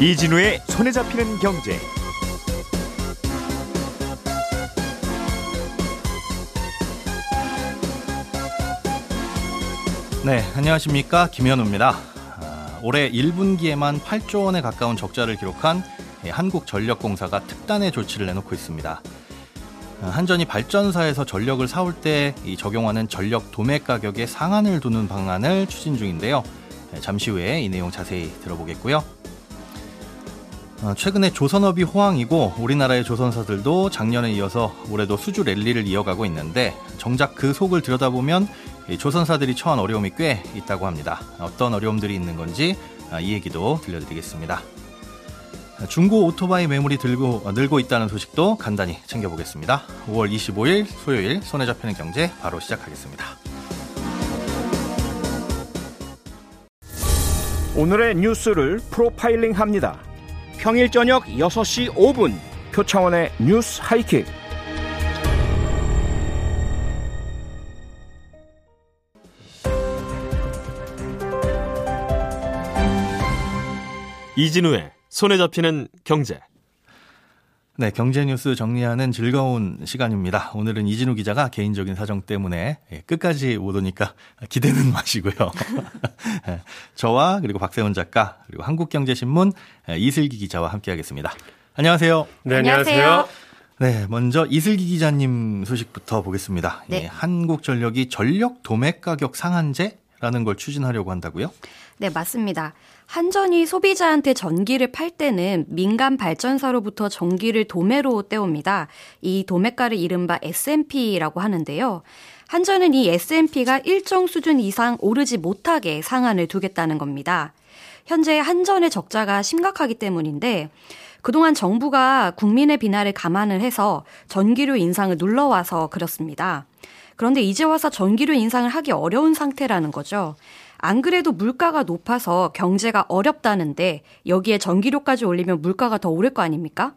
이진우의 손에 잡히는 경제. 네, 안녕하십니까 김현우입니다. 아, 올해 1분기에만 8조 원에 가까운 적자를 기록한 한국전력공사가 특단의 조치를 내놓고 있습니다. 아, 한전이 발전사에서 전력을 사올 때 적용하는 전력 도매 가격에 상한을 두는 방안을 추진 중인데요. 네, 잠시 후에 이 내용 자세히 들어보겠고요. 어, 최근에 조선업이 호황이고 우리나라의 조선사들도 작년에 이어서 올해도 수주 랠리를 이어가고 있는데 정작 그 속을 들여다보면 조선사들이 처한 어려움이 꽤 있다고 합니다. 어떤 어려움들이 있는 건지 아, 이 얘기도 들려드리겠습니다. 중고 오토바이 매물이 들고, 어, 늘고 있다는 소식도 간단히 챙겨보겠습니다. 5월 25일 수요일 손에 잡히는 경제 바로 시작하겠습니다. 오늘의 뉴스를 프로파일링 합니다. 평일 저녁 6시 5분 표창원의 뉴스 하이킥. 이진우의 손에 잡히는 경제. 네, 경제 뉴스 정리하는 즐거운 시간입니다. 오늘은 이진우 기자가 개인적인 사정 때문에 예, 끝까지 못 오니까 기대는 마시고요. 예, 저와 그리고 박세훈 작가 그리고 한국경제신문 예, 이슬기 기자와 함께하겠습니다. 안녕하세요. 네, 안녕하세요. 네, 먼저 이슬기 기자님 소식부터 보겠습니다. 네. 예, 한국전력이 전력 도매 가격 상한제 라는 걸 추진하려고 한다고요? 네, 맞습니다. 한전이 소비자한테 전기를 팔 때는 민간 발전사로부터 전기를 도매로 떼옵니다. 이 도매가를 이른바 S&P라고 하는데요. 한전은 이 S&P가 일정 수준 이상 오르지 못하게 상한을 두겠다는 겁니다. 현재 한전의 적자가 심각하기 때문인데 그동안 정부가 국민의 비난을 감안을 해서 전기료 인상을 눌러와서 그렇습니다. 그런데 이제 와서 전기료 인상을 하기 어려운 상태라는 거죠. 안 그래도 물가가 높아서 경제가 어렵다는데 여기에 전기료까지 올리면 물가가 더 오를 거 아닙니까?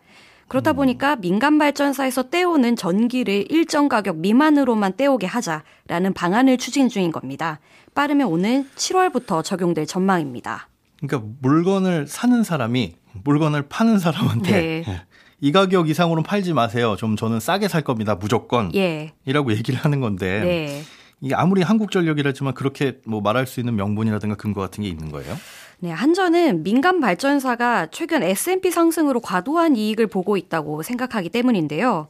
그렇다 보니까 민간 발전사에서 떼오는 전기를 일정 가격 미만으로만 떼오게 하자라는 방안을 추진 중인 겁니다. 빠르면 오는 7월부터 적용될 전망입니다. 그러니까 물건을 사는 사람이 물건을 파는 사람한테 네. 예, 이 가격 이상으로는 팔지 마세요. 좀 저는 싸게 살 겁니다. 무조건. 예. 이라고 얘기를 하는 건데 네. 이게 아무리 한국전력이라지만 그렇게 뭐 말할 수 있는 명분이라든가 근거 같은 게 있는 거예요? 네, 한전은 민간 발전사가 최근 S&P 상승으로 과도한 이익을 보고 있다고 생각하기 때문인데요.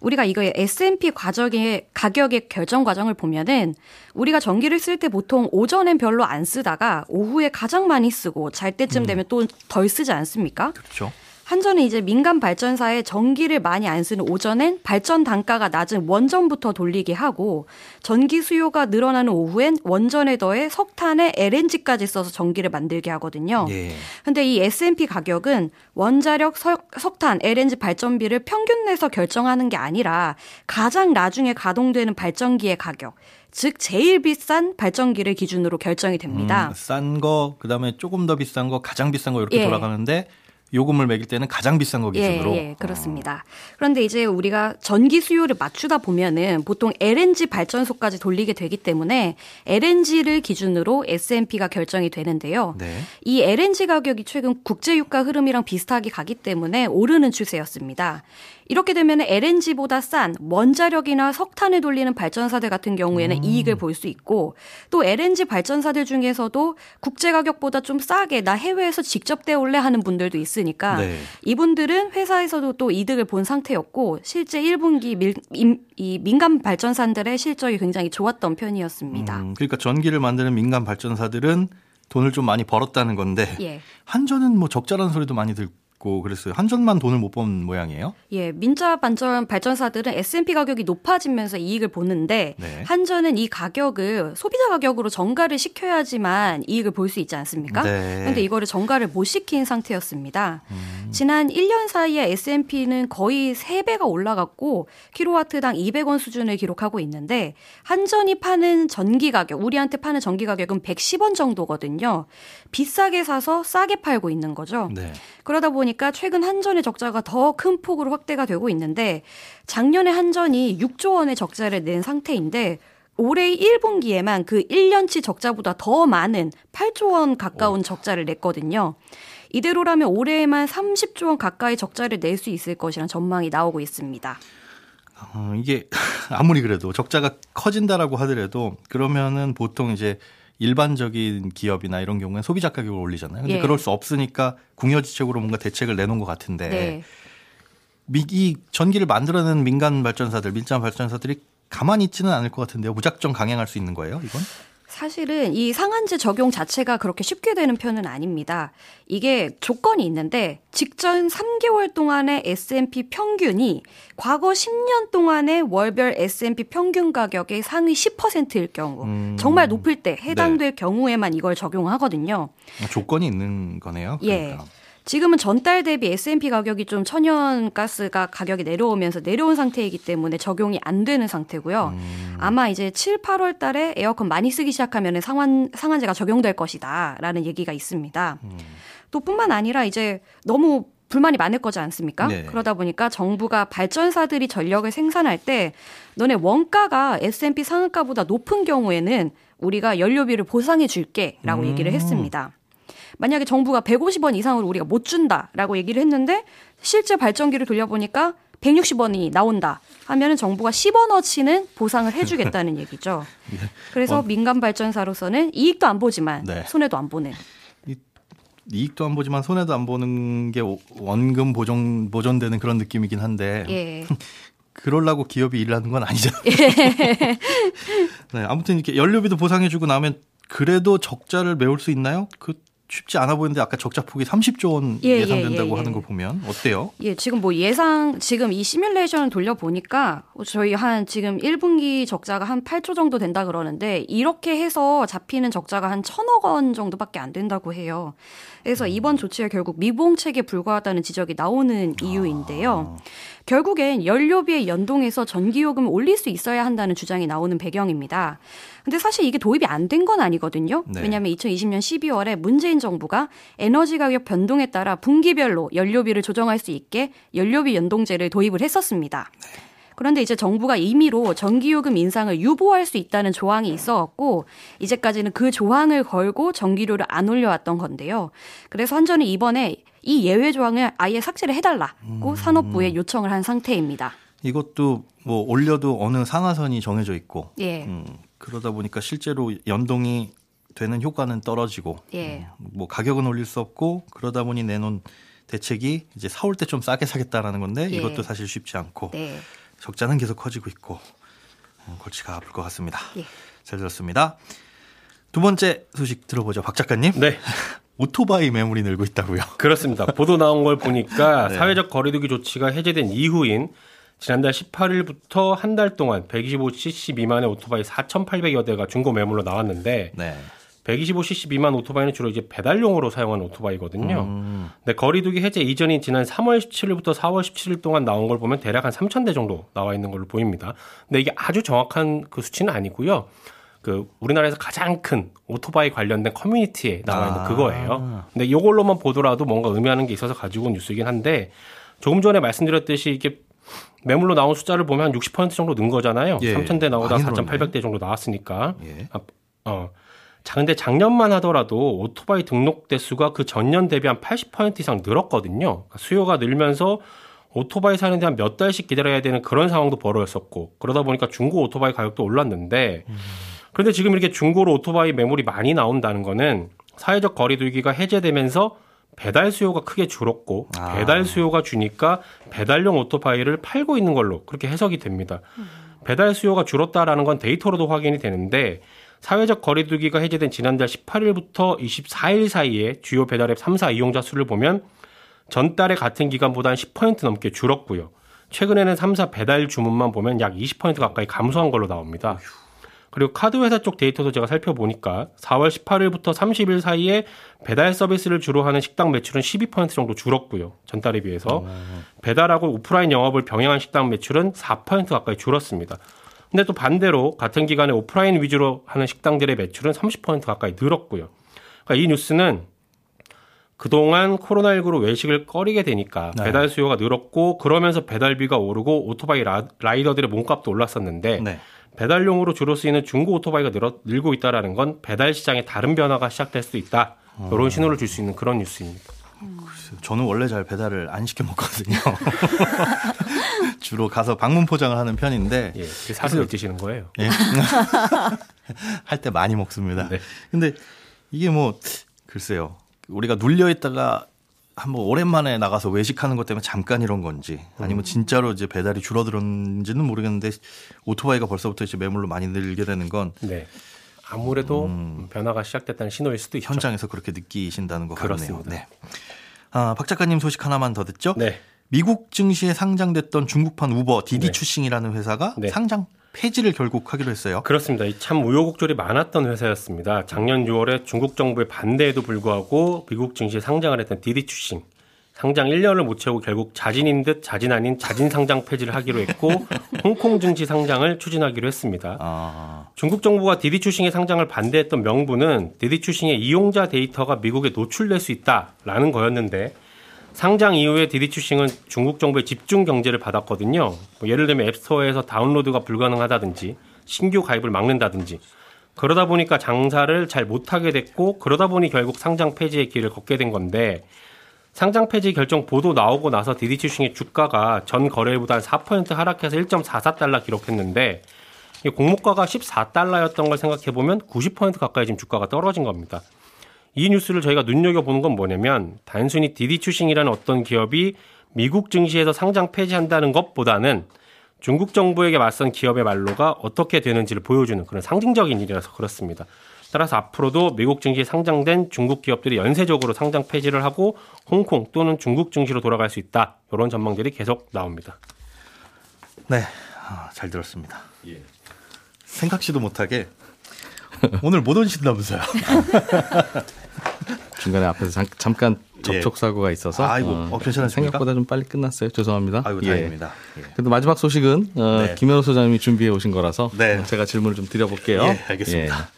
우리가 이거 S&P 과정의 가격의 결정 과정을 보면은 우리가 전기를 쓸 때 보통 오전엔 별로 안 쓰다가 오후에 가장 많이 쓰고 잘 때쯤 되면 또덜 쓰지 않습니까? 그렇죠. 한전은 이제 민간 발전사에 전기를 많이 안 쓰는 오전엔 발전 단가가 낮은 원전부터 돌리게 하고 전기 수요가 늘어나는 오후엔 원전에 더해 석탄에 LNG까지 써서 전기를 만들게 하거든요. 예. 근데 이 S&P 가격은 원자력, 석, 석탄, LNG 발전비를 평균 내서 결정하는 게 아니라 가장 나중에 가동되는 발전기의 가격, 즉 제일 비싼 발전기를 기준으로 결정이 됩니다. 음, 싼 거, 그다음에 조금 더 비싼 거, 가장 비싼 거 이렇게 예. 돌아가는데 요금을 매길 때는 가장 비싼 거 기준으로. 예, 예, 그렇습니다. 그런데 이제 우리가 전기 수요를 맞추다 보면은 보통 LNG 발전소까지 돌리게 되기 때문에 LNG를 기준으로 S&P가 결정이 되는데요. 네. 이 LNG 가격이 최근 국제 유가 흐름이랑 비슷하게 가기 때문에 오르는 추세였습니다. 이렇게 되면 LNG보다 싼 원자력이나 석탄을 돌리는 발전사들 같은 경우에는 음. 이익을 볼 수 있고 또 LNG 발전사들 중에서도 국제 가격보다 좀 싸게 나 해외에서 직접 떼올래 하는 분들도 있으니까 네. 이분들은 회사에서도 또 이득을 본 상태였고 실제 1분기 밀, 임, 이 민간 발전사들의 실적이 굉장히 좋았던 편이었습니다. 음, 그러니까 전기를 만드는 민간 발전사들은 돈을 좀 많이 벌었다는 건데 예. 한전은 뭐 적자라는 소리도 많이 듣고 그랬어요. 한전만 돈을 못 번 모양이에요. 예, 민자 반전 발전사들은 S&P 가격이 높아지면서 이익을 보는데 네. 한전은 이 가격을 소비자 가격으로 전가를 시켜야지만 이익을 볼 수 있지 않습니까? 네. 그런데 이거를 전가를 못 시킨 상태였습니다. 지난 1년 사이에 S&P는 거의 3배가 올라갔고 킬로와트당 200원 수준을 기록하고 있는데 한전이 파는 전기 가격, 우리한테 파는 전기 가격은 110원 정도거든요. 비싸게 사서 싸게 팔고 있는 거죠. 네. 그러다 보니까 보니까 최근 한전의 적자가 더 큰 폭으로 확대가 되고 있는데 작년에 한전이 6조 원의 적자를 낸 상태인데 올해 1분기에만 그 1년치 적자보다 더 많은 8조 원 가까운 적자를 냈거든요. 이대로라면 올해에만 30조 원 가까이 적자를 낼 수 있을 것이란 전망이 나오고 있습니다. 어, 이게 아무리 그래도 적자가 커진다라고 하더라도 그러면은 보통 이제 일반적인 기업이나 이런 경우에 소비자 가격을 올리잖아요. 근데 예. 그럴 수 없으니까 궁여지책으로 뭔가 대책을 내놓은 것 같은데 네. 미, 이 전기를 만들어내는 민간 발전사들, 민간 발전사들이 가만히 있지는 않을 것 같은데요. 무작정 강행할 수 있는 거예요, 이건? 사실은 이 상한제 적용 자체가 그렇게 쉽게 되는 편은 아닙니다. 이게 조건이 있는데 직전 3개월 동안의 S&P 평균이 과거 10년 동안의 월별 S&P 평균 가격의 상위 10%일 경우 음. 정말 높을 때 해당될 경우에만 이걸 적용하거든요. 어, 조건이 있는 거네요. 예. 그러니까. 지금은 전달 대비 S&P 가격이 좀 천연가스가 가격이 내려오면서 내려온 상태이기 때문에 적용이 안 되는 상태고요. 음. 아마 이제 7, 8월 달에 에어컨 많이 쓰기 시작하면 상한, 상한제가 적용될 것이다. 라는 얘기가 있습니다. 음. 또 뿐만 아니라 이제 너무 불만이 많을 거지 않습니까? 네. 그러다 보니까 정부가 발전사들이 전력을 생산할 때 너네 원가가 S&P 상한가보다 높은 경우에는 우리가 연료비를 보상해 줄게라고 음. 얘기를 했습니다. 만약에 정부가 150원 이상으로 우리가 못 준다라고 얘기를 했는데 실제 발전기를 돌려보니까 160원이 나온다 하면은 정부가 10원어치는 보상을 해주겠다는 얘기죠. 그래서 어. 민간 발전사로서는 이익도 안 보지만 네. 손해도 안 보는. 이익도 안 보지만 손해도 안 보는 게 원금 보존 보존되는 그런 느낌이긴 한데 예. 그러려고 기업이 일하는 건 아니잖아요. 네, 아무튼 이렇게 연료비도 보상해주고 나면 그래도 적자를 메울 수 있나요? 그 쉽지 않아 보이는데 아까 적자 폭이 30조 원 예, 예, 예상된다고 예, 예. 하는 거 보면 어때요? 예, 지금 뭐 예상, 지금 이 시뮬레이션을 돌려 보니까 저희 한 지금 1분기 적자가 한 8조 정도 된다 그러는데 이렇게 해서 잡히는 적자가 한 천억 원 정도밖에 안 된다고 해요. 그래서 이번 조치가 결국 미봉책에 불과하다는 지적이 나오는 이유인데요. 결국엔 연료비에 연동해서 전기요금을 올릴 수 있어야 한다는 주장이 나오는 배경입니다. 근데 사실 이게 도입이 안 된 건 아니거든요. 네. 왜냐하면 2020년 12월에 문재인 정부가 에너지 가격 변동에 따라 분기별로 연료비를 조정할 수 있게 연료비 연동제를 도입을 했었습니다. 그런데 이제 정부가 임의로 전기요금 인상을 유보할 수 있다는 조항이 있어갖고 이제까지는 그 조항을 걸고 전기료를 안 올려왔던 건데요. 그래서 한전이 이번에 이 예외 조항을 아예 삭제를 해달라고 산업부에 요청을 한 상태입니다. 이것도 뭐 올려도 어느 상하선이 정해져 있고 예, 음, 그러다 보니까 실제로 연동이 되는 효과는 떨어지고 예. 음, 뭐 가격은 올릴 수 없고 그러다 보니 내놓은 대책이 이제 사올 때 좀 싸게 사겠다라는 건데 예. 이것도 사실 쉽지 않고 네. 적자는 계속 커지고 있고 음, 골치가 아플 것 같습니다. 예. 잘 들었습니다. 두 번째 소식 들어보죠, 박 작가님. 네, 오토바이 매물이 늘고 있다고요. 그렇습니다. 보도 나온 걸 보니까 네. 사회적 거리두기 조치가 해제된 이후인 지난달 18일부터 한 달 동안 125cc 미만의 오토바이 4,800여 대가 중고 매물로 나왔는데 네. 125cc 미만 오토바이는 주로 이제 배달용으로 사용하는 오토바이거든요. 음, 근데 거리두기 해제 이전인 지난 3월 17일부터 4월 17일 동안 나온 걸 보면 대략 한 3,000대 정도 나와 있는 걸로 보입니다. 근데 이게 아주 정확한 그 수치는 아니고요. 그 우리나라에서 가장 큰 오토바이 관련된 커뮤니티에 나와 있는 아. 그거예요. 근데 이걸로만 보더라도 뭔가 의미하는 게 있어서 가지고 온 뉴스이긴 한데 조금 전에 말씀드렸듯이 이게 매물로 나온 숫자를 보면 한 60% 정도 는 거잖아요. 예. 3,000대 나오다 많이 4,800대 정도 나왔으니까. 예. 아, 어. 자, 근데 작년만 하더라도 오토바이 등록 대수가 그 전년 대비 한 80% 이상 늘었거든요. 그러니까 수요가 늘면서 오토바이 사는 데 한 몇 달씩 기다려야 되는 그런 상황도 벌어졌었고 그러다 보니까 중고 오토바이 가격도 올랐는데 그런데 지금 이렇게 중고로 오토바이 매물이 많이 나온다는 거는 사회적 거리두기가 해제되면서 배달 수요가 크게 줄었고 아. 배달 수요가 주니까 배달용 오토바이를 팔고 있는 걸로 그렇게 해석이 됩니다. 배달 수요가 줄었다라는 건 데이터로도 확인이 되는데 사회적 거리두기가 해제된 지난달 18일부터 24일 사이에 주요 배달앱 3사 이용자 수를 보면 전달의 같은 기간보다 한 10% 넘게 줄었고요. 최근에는 3사 배달 주문만 보면 약 20% 가까이 감소한 걸로 나옵니다. 그리고 카드 회사 쪽 데이터도 제가 살펴보니까 4월 18일부터 30일 사이에 배달 서비스를 주로 하는 식당 매출은 12% 정도 줄었고요. 전달에 비해서 배달하고 오프라인 영업을 병행한 식당 매출은 4% 가까이 줄었습니다. 근데 또 반대로 같은 기간에 오프라인 위주로 하는 식당들의 매출은 30% 가까이 늘었고요. 그러니까 이 뉴스는 그동안 코로나19로 외식을 꺼리게 되니까 네. 배달 수요가 늘었고 그러면서 배달비가 오르고 오토바이 라, 라이더들의 몸값도 올랐었는데 네. 배달용으로 주로 쓰이는 중고 오토바이가 늘어, 늘고 있다라는 건 배달 시장에 다른 변화가 시작될 수 있다. 이런 신호를 줄 수 있는 그런 뉴스입니다. 저는 원래 잘 배달을 안 시켜 먹거든요. 주로 가서 방문 포장을 하는 편인데 예, 왜 드시는 거예요? 예. 할 때 많이 먹습니다. 네. 근데 이게 뭐 글쎄요. 우리가 눌려 있다가 한번 오랜만에 나가서 외식하는 것 때문에 잠깐 이런 건지 아니면 진짜로 이제 배달이 줄어들었는지는 모르겠는데 오토바이가 벌써부터 이제 매물로 많이 늘게 되는 건 네. 아무래도 변화가 시작됐다는 신호일 수도 있죠. 음. 현장에서 그렇게 느끼신다는 것 같네요. 그렇습니다. 네. 아, 박 작가님 소식 하나만 더 듣죠? 네. 미국 증시에 상장됐던 중국판 우버 디디 네. 추싱이라는 회사가 네. 상장 폐지를 결국 하기로 했어요. 그렇습니다. 이참 우여곡절이 많았던 회사였습니다. 작년 6월에 중국 정부의 반대에도 불구하고 미국 증시에 상장을 했던 디디 추싱. 상장 1년을 못 채우고 결국 자진인 듯 자진 아닌 자진 상장 폐지를 하기로 했고 홍콩 증시 상장을 추진하기로 했습니다. 아, 중국 정부가 디디 추싱의 상장을 반대했던 명분은 디디 추싱의 이용자 데이터가 미국에 노출될 수 있다라는 거였는데 상장 이후에 디디추싱은 중국 정부의 집중 경제를 받았거든요. 뭐 예를 들면 앱스토어에서 다운로드가 불가능하다든지 신규 가입을 막는다든지 그러다 보니까 장사를 잘 못하게 됐고 그러다 보니 결국 상장 폐지의 길을 걷게 된 건데 상장 폐지 결정 보도 나오고 나서 디디추싱의 주가가 전 거래일보다 한4% 하락해서 1.44달러 기록했는데 이 공모가가 14달러였던 걸 생각해 보면 90% 가까이 지금 주가가 떨어진 겁니다. 이 뉴스를 저희가 눈여겨보는 건 뭐냐면 단순히 디디추싱이라는 어떤 기업이 미국 증시에서 상장 폐지한다는 것보다는 중국 정부에게 맞선 기업의 말로가 어떻게 되는지를 보여주는 그런 상징적인 일이라서 그렇습니다. 따라서 앞으로도 미국 증시에 상장된 중국 기업들이 연쇄적으로 상장 폐지를 하고 홍콩 또는 중국 증시로 돌아갈 수 있다. 이런 전망들이 계속 나옵니다. 네. 아, 잘 들었습니다. 생각지도 못하게 오늘 못 오신다면서요. 중간에 앞에서 잠, 잠깐 접촉 사고가 있어서 예. 아이고, 어, 괜찮으십니까? 생각보다 좀 빨리 끝났어요. 죄송합니다. 아이고 예. 다행입니다. 예. 그래도 마지막 소식은 어, 네. 김현우 소장님이 준비해 오신 거라서 네. 어, 제가 질문을 좀 드려볼게요. 예, 알겠습니다. 예.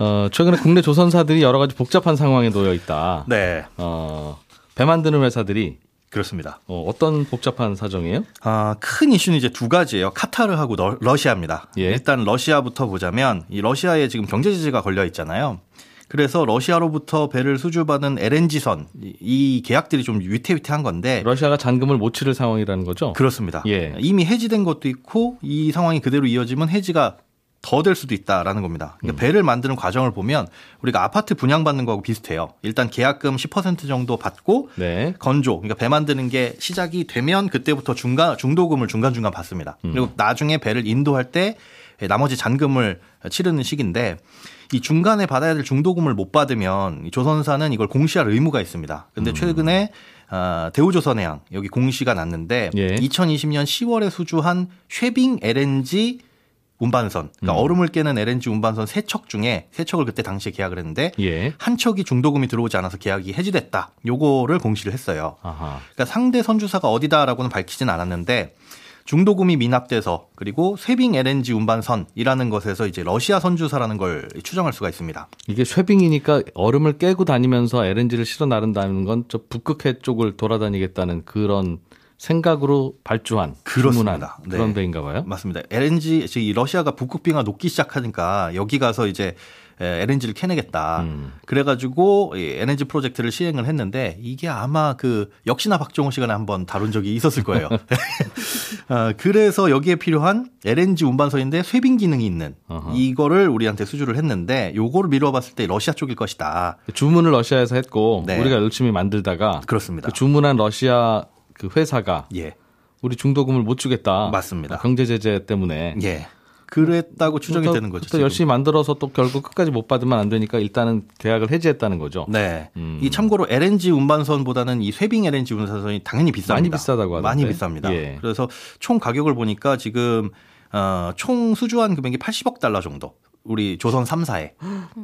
어, 최근에 국내 조선사들이 여러 가지 복잡한 상황에 놓여 있다. 네, 어, 배 만드는 회사들이 그렇습니다. 어, 어떤 복잡한 사정이에요? 아, 큰 이슈는 이제 두 가지예요. 카타르하고 러, 러시아입니다. 예. 일단 러시아부터 보자면 이 러시아에 지금 경제 제재가 걸려 있잖아요. 그래서 러시아로부터 배를 수주받은 LNG선 이- 이 계약들이 좀 위태위태한 건데 러시아가 잔금을 못 치를 상황이라는 거죠? 그렇습니다. 예. 이미 해지된 것도 있고 이 상황이 그대로 이어지면 해지가 더될 수도 있다라는 겁니다. 음. 그러니까 배를 만드는 과정을 보면 우리가 아파트 분양받는 거하고 비슷해요. 일단 계약금 10% 정도 받고 네. 건조, 그러니까 배 만드는 게 시작이 되면 그때부터 중간 중도금을 중간 중간 받습니다. 음. 그리고 나중에 배를 인도할 때 나머지 잔금을 치르는 시기인데 이 중간에 받아야 될 중도금을 못 받으면 이 조선사는 이걸 공시할 의무가 있습니다. 음. 근데 최근에 아, 대우조선해양 여기 공시가 났는데 예. 2020년 10월에 수주한 쉐빙 LNG 운반선, 그러니까 음. 얼음을 깨는 LNG 운반선 세 척 중에 세 척을 그때 당시에 계약을 했는데 예. 한 척이 중도금이 들어오지 않아서 계약이 해지됐다. 요거를 공시를 했어요. 아하. 그러니까 상대 선주사가 어디다라고는 밝히진 않았는데 중도금이 미납돼서 그리고 쇠빙 LNG 운반선이라는 것에서 이제 러시아 선주사라는 걸 추정할 수가 있습니다. 이게 쇠빙이니까 얼음을 깨고 다니면서 LNG를 실어 나른다는 건 저 북극해 쪽을 돌아다니겠다는 그런 생각으로 발주한 그렇습니다. 네. 그런 배인가 봐요. 맞습니다. LNG 이 러시아가 북극빙하 녹기 시작하니까 여기 가서 이제 LNG를 캐내겠다. 음. 그래가지고 이 LNG 프로젝트를 시행을 했는데 이게 아마 그 역시나 박정호 시간에 한번 다룬 적이 있었을 거예요. 아, 그래서 여기에 필요한 LNG 운반선인데 쇠빙 기능이 있는 어허. 이거를 우리한테 수주를 했는데 요거를 미뤄봤을 때 러시아 쪽일 것이다. 주문을 러시아에서 했고 네. 우리가 열심히 만들다가 그렇습니다. 그 주문한 러시아 그 회사가 예, 우리 중도금을 못 주겠다. 맞습니다. 경제 제재 때문에. 예. 그랬다고 추정이 또- 되는 거죠. 또. 열심히 만들어서 또 결국 끝까지 못 받으면 안 되니까 일단은 계약을 해지했다는 거죠. 네. 음. 이 참고로 LNG 운반선보다는 이 쇠빙 LNG 운반선이 당연히 비쌉니다. 많이 비싸다고 하던데. 많이 비쌉니다. 예. 그래서 총 가격을 보니까 지금 어, 총 수주한 금액이 80억 달러 정도. 우리 조선 3사에.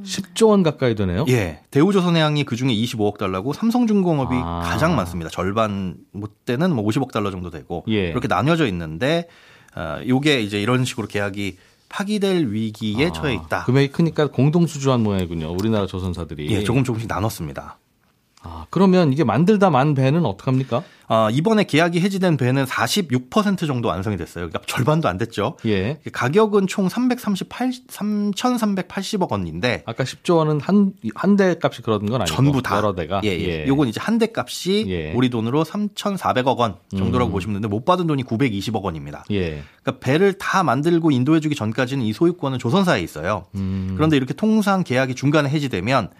10조 원 가까이 되네요. 예. 대우조선해양이 그 중에 25억 달러고 삼성중공업이 아. 가장 많습니다. 절반 못 때는 뭐 50억 달러 정도 되고 예. 그렇게 나뉘어져 있는데 어, 요게 이제 이런 식으로 계약이 파기될 위기에 아, 처해 있다. 금액이 크니까 공동 수주한 모양이군요. 우리나라 조선사들이. 예, 조금 조금씩 나눴습니다. 아, 그러면 이게 만들다 만 배는 어떡합니까? 아, 이번에 계약이 해지된 배는 46% 정도 완성이 됐어요. 그러니까 절반도 안 됐죠. 예. 가격은 총 338, 3,380억 원인데 아까 10조 원은 한, 한 대 값이 그런 건 아니고. 전부 다 여러 대가. 예, 예. 요건 이제 한 대 값이 예. 우리 돈으로 3,400억 원 정도라고 음. 보시면 되는데 못 받은 돈이 920억 원입니다. 예. 그러니까 배를 다 만들고 인도해 주기 전까지는 이 소유권은 조선사에 있어요. 음. 그런데 이렇게 통상 계약이 중간에 해지되면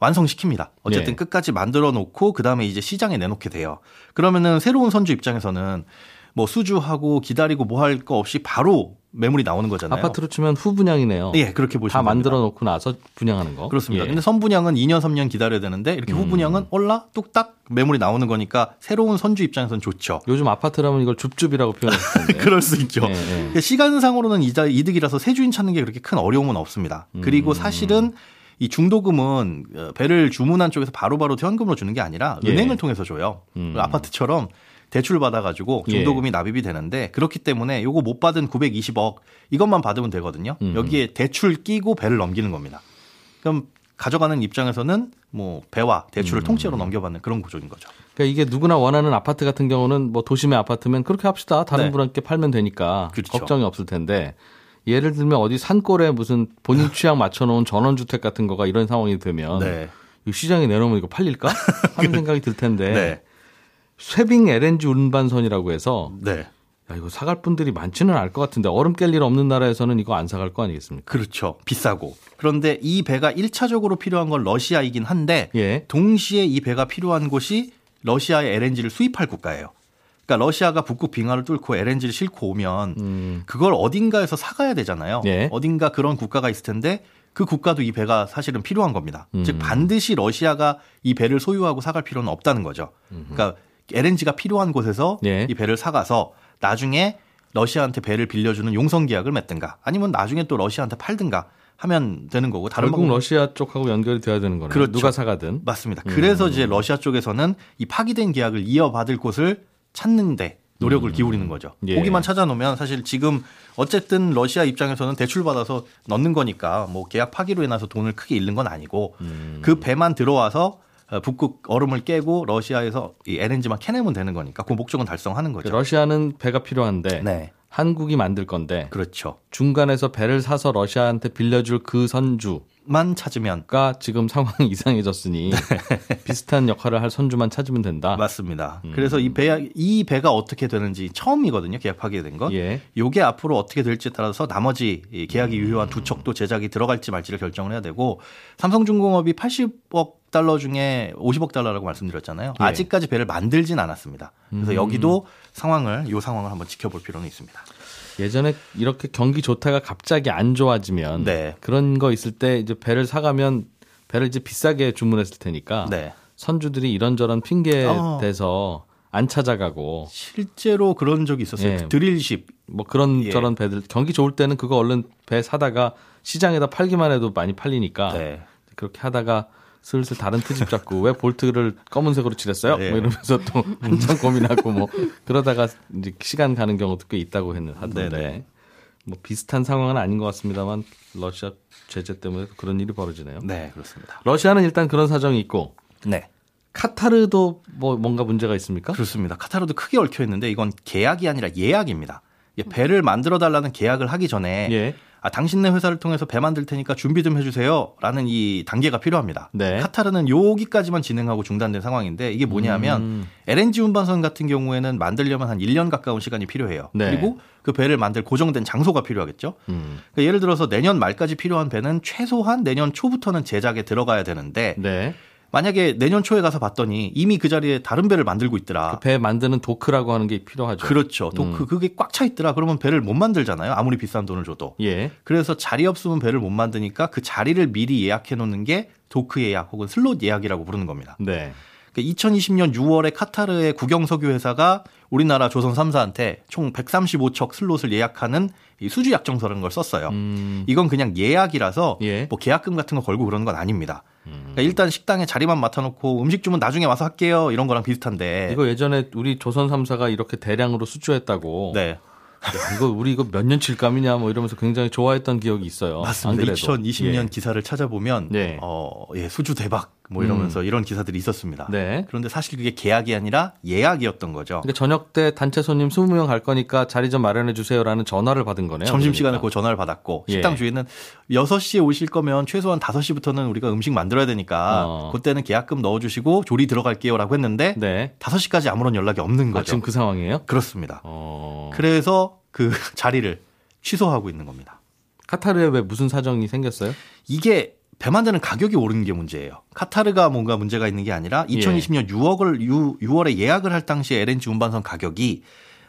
완성시킵니다. 어쨌든 예. 끝까지 만들어 놓고 그다음에 이제 시장에 내놓게 돼요. 그러면은 새로운 선주 입장에서는 뭐 수주하고 기다리고 뭐 할 거 없이 바로 매물이 나오는 거잖아요. 아파트로 치면 후분양이네요. 예, 그렇게 보시면 다 만들어. 놓고 나서 분양하는 거. 그렇습니다. 예. 근데 선분양은 2년, 3년 기다려야 되는데 이렇게 음. 후분양은 올라 뚝딱 매물이 나오는 거니까 새로운 선주 입장에서는 좋죠. 요즘 아파트라면 이걸 줍줍이라고 표현했을 텐데. 그럴 수 있죠. 예, 예. 시간상으로는 이자 이득이라서 새 주인 찾는 게 그렇게 큰 어려움은 없습니다. 그리고 음. 사실은 이 중도금은 어, 배를 주문한 쪽에서 바로 바로 현금으로 주는 게 아니라 예. 은행을 통해서 줘요. 음. 아파트처럼 대출 받아가지고 예. 중도금이 납입이 되는데 그렇기 때문에 요거 못 받은 920억 이것만 받으면 되거든요. 음. 여기에 대출 끼고 배를 넘기는 겁니다. 그럼 가져가는 입장에서는 뭐 배와 대출을 음. 통째로 넘겨받는 그런 구조인 거죠. 그러니까 이게 누구나 원하는 아파트 같은 경우는 뭐 도심의 아파트면 그렇게 합시다. 다른 네. 분한테 팔면 되니까 그렇죠. 걱정이 없을 텐데 예를 들면 어디 산골에 무슨 본인 취향 맞춰놓은 전원주택 같은 거가 이런 상황이 되면 네. 이 시장에 내놓으면 이거 팔릴까 하는 생각이 들 텐데 네. 쇠빙 LNG 운반선이라고 해서 네. 야, 이거 사갈 분들이 많지는 않을 것 같은데 얼음 깰 일 없는 나라에서는 이거 안 사갈 거 아니겠습니까? 그렇죠. 비싸고. 그런데 이 배가 1차적으로 필요한 건 러시아이긴 한데 예. 동시에 이 배가 필요한 곳이 러시아의 LNG를 수입할 국가예요. 그러니까 러시아가 북극 빙하를 뚫고 LNG를 싣고 오면 음, 그걸 어딘가에서 사가야 되잖아요. 예. 어딘가 그런 국가가 있을 텐데 그 국가도 이 배가 사실은 필요한 겁니다. 음. 즉 반드시 러시아가 이 배를 소유하고 사갈 필요는 없다는 거죠. 그러니까 LNG가 필요한 곳에서 예. 이 배를 사가서 나중에 러시아한테 배를 빌려주는 용선 계약을 맺든가 아니면 나중에 또 러시아한테 팔든가 하면 되는 거고 다른 결국 방법 러시아 쪽하고 연결이 돼야 되는 거네요. 그렇죠. 누가 사가든. 맞습니다. 음. 그래서 이제 러시아 쪽에서는 이 파기된 계약을 이어받을 곳을 찾는데 노력을 기울이는 거죠. 예. 거기만 찾아놓으면 사실 지금 어쨌든 러시아 입장에서는 대출 받아서 넣는 거니까 뭐 계약 파기로 인해서 돈을 크게 잃는 건 아니고 음. 그 배만 들어와서 어, 북극 얼음을 깨고 러시아에서 이 LNG만 캐내면 되는 거니까 그 목적은 달성하는 거죠. 러시아는 배가 필요한데 네, 한국이 만들 건데 그렇죠. 중간에서 배를 사서 러시아한테 빌려줄 그 선주가 만 찾으면 지금 상황이 이상해졌으니 비슷한 역할을 할 선주만 찾으면 된다. 네. 맞습니다. 음. 그래서 이 배, 이 배가 어떻게 되는지 처음이거든요. 계약 파기된 건. 예. 요게 앞으로 어떻게 될지에 따라서 나머지 이 계약이 유효한 두 척도 제작이 들어갈지 말지를 결정을 해야 되고 삼성중공업이 80억 달러 중에 50억 달러라고 말씀드렸잖아요. 예. 아직까지 배를 만들진 않았습니다. 그래서 음. 여기도 상황을 요 상황을 한번 지켜볼 필요는 있습니다. 예전에 이렇게 경기 좋다가 갑자기 안 좋아지면 네. 그런 거 있을 때 이제 배를 사가면 배를 이제 비싸게 주문했을 테니까 네. 선주들이 이런저런 핑계 어. 대서 안 찾아가고 실제로 그런 적이 있었어요. 예. 드릴십. 뭐 그런 예. 저런 배들 경기 좋을 때는 그거 얼른 배 사다가 시장에다 팔기만 해도 많이 팔리니까 네. 그렇게 하다가 슬슬 다른 트집 잡고 왜 볼트를 검은색으로 칠했어요? 네. 뭐 이러면서 또 한참 고민하고 뭐 그러다가 이제 시간 가는 경우도 꽤 있다고 했는 하던데 네네. 뭐 비슷한 상황은 아닌 것 같습니다만 러시아 제재 때문에 그런 일이 벌어지네요. 네, 그렇습니다. 러시아는 일단 그런 사정이 있고 네. 카타르도 뭐 뭔가 문제가 있습니까? 그렇습니다. 카타르도 크게 얽혀 있는데 이건 계약이 아니라 예약입니다. 이 배를 만들어 달라는 계약을 하기 전에 예. 아, 당신네 회사를 통해서 배 만들 테니까 준비 좀 해주세요. 라는 이 단계가 필요합니다. 네. 카타르는 여기까지만 진행하고 중단된 상황인데 이게 뭐냐면 음. LNG 운반선 같은 경우에는 만들려면 한 1년 가까운 시간이 필요해요. 네. 그리고 그 배를 만들 고정된 장소가 필요하겠죠. 음. 그러니까 예를 들어서 내년 말까지 필요한 배는 최소한 내년 초부터는 제작에 들어가야 되는데 네. 만약에 내년 초에 가서 봤더니 이미 그 자리에 다른 배를 만들고 있더라. 그 배 만드는 도크라고 하는 게 필요하죠. 그렇죠. 또 그, 그게 꽉 차 있더라. 그러면 배를 못 만들잖아요. 아무리 비싼 돈을 줘도. 예. 그래서 자리 없으면 배를 못 만드니까 그 자리를 미리 예약해 놓는 게 도크 예약 혹은 슬롯 예약이라고 부르는 겁니다. 네. 2020년 6월에 카타르의 국영석유 회사가 우리나라 조선 3사한테 총 135척 슬롯을 예약하는 이 수주 약정서라는 걸 썼어요. 음. 이건 그냥 예약이라서 예. 뭐 계약금 같은 거 걸고 그러는 건 아닙니다. 그러니까 일단 식당에 자리만 맡아놓고 음식 주문 나중에 와서 할게요 이런 거랑 비슷한데. 이거 예전에 우리 조선 3사가 이렇게 대량으로 수주했다고. 네 야, 이거 우리 이거 몇 년 칠감이냐 뭐 이러면서 굉장히 좋아했던 기억이 있어요. 맞습니다. 안 그래도. 2020년 예. 기사를 찾아보면 네. 어, 예, 수주 대박 뭐 이러면서 이런 기사들이 있었습니다. 네. 그런데 사실 그게 계약이 아니라 예약이었던 거죠. 그러니까 저녁 때 단체 손님 20명 갈 거니까 자리 좀 마련해 주세요라는 전화를 받은 거네요. 점심 시간에 그러니까. 그 전화를 받았고 예. 식당 주인은 6시에 오실 거면 최소한 5시부터는 우리가 음식 만들어야 되니까 어. 그때는 계약금 넣어 주시고 조리 들어갈게요라고 했는데 네. 5시까지 아무런 연락이 없는 아, 거죠. 지금 그 상황이에요? 그렇습니다. 어. 그래서 그 자리를 취소하고 있는 겁니다. 카타르에 왜 무슨 사정이 생겼어요? 이게 배 만드는 가격이 오른 게 문제예요. 카타르가 뭔가 문제가 있는 게 아니라 2020년 6억을 6, 6월에 예약을 할 당시에 LNG 운반선 가격이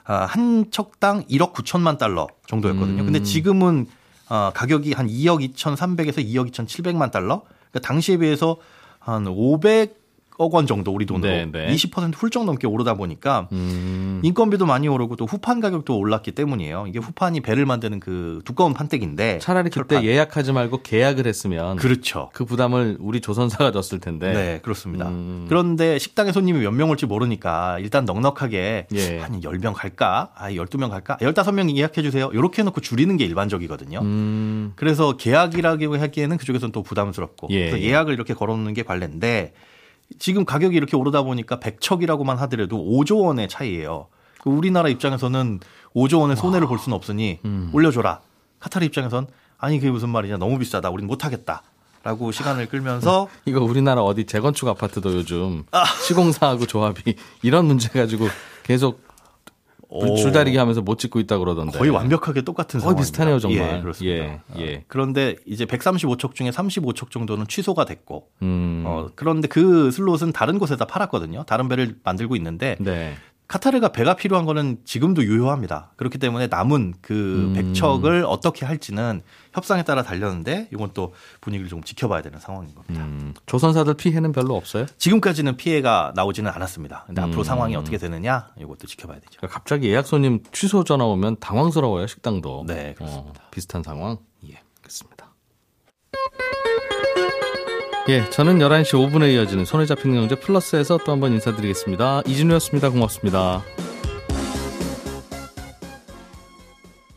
아, 한 척당 1억 9천만 달러 정도였거든요. 근데 음. 지금은 아, 가격이 한 2억 2,300에서 2억 2,700만 달러. 그러니까 당시에 비해서 한 500 억 원 정도 우리 돈으로 네, 네. 20% 훌쩍 넘게 오르다 보니까 음. 인건비도 많이 오르고 또 후판 가격도 올랐기 때문이에요. 이게 후판이 배를 만드는 그 두꺼운 판때기인데 차라리 그때 철판. 예약하지 말고 계약을 했으면 그, 그렇죠. 부담을 우리 조선사가 졌을 텐데. 네, 그렇습니다. 음. 그런데 식당에 손님이 몇 명 올지 모르니까 일단 넉넉하게 예. 한 10명 갈까? 아, 12명 갈까? 15명 예약해 주세요. 이렇게 해 놓고 줄이는 게 일반적이거든요. 음. 그래서 계약이라고 하기에는 그쪽에서는 또 부담스럽고 예. 그래서 예약을 이렇게 걸어 놓는 게 관례인데 지금 가격이 이렇게 오르다 보니까 100척이라고만 하더라도 5조 원의 차이예요. 그 우리나라 입장에서는 5조 원의 손해를 볼 수는 없으니 음. 올려줘라. 카타르 입장에선 아니 그게 무슨 말이냐 너무 비싸다. 우린 못하겠다. 라고 시간을 끌면서 이거 우리나라 어디 재건축 아파트도 요즘 시공사하고 조합이 이런 문제 가지고 계속 오. 줄다리기 하면서 못 짓고 있다 그러던데. 거의 완벽하게 똑같은 거의 상황입니다. 비슷하네요, 정말. 예, 그렇습니다. 예, 예. 그런데 이제 135척 중에 35척 정도는 취소가 됐고, 음. 어, 그런데 그 슬롯은 다른 곳에다 팔았거든요. 다른 배를 만들고 있는데, 네. 카타르가 배가 필요한 거는 지금도 유효합니다. 그렇기 때문에 남은 그 음. 100척을 어떻게 할지는 협상에 따라 달렸는데, 이건 또 분위기를 좀 지켜봐야 되는 상황인 겁니다. 음. 조선사들 피해는 별로 없어요? 지금까지는 피해가 나오지는 않았습니다. 근데 앞으로 음. 상황이 어떻게 되느냐, 이것도 지켜봐야 되죠. 그러니까 갑자기 예약 손님 취소 전화 오면 당황스러워요 식당도. 네, 그렇습니다. 어, 비슷한 상황. 예, 알겠습니다. 예, 저는 11시 5분에 이어지는 손에 잡히는 경제 플러스에서 또 한번 인사드리겠습니다. 이진우였습니다. 고맙습니다.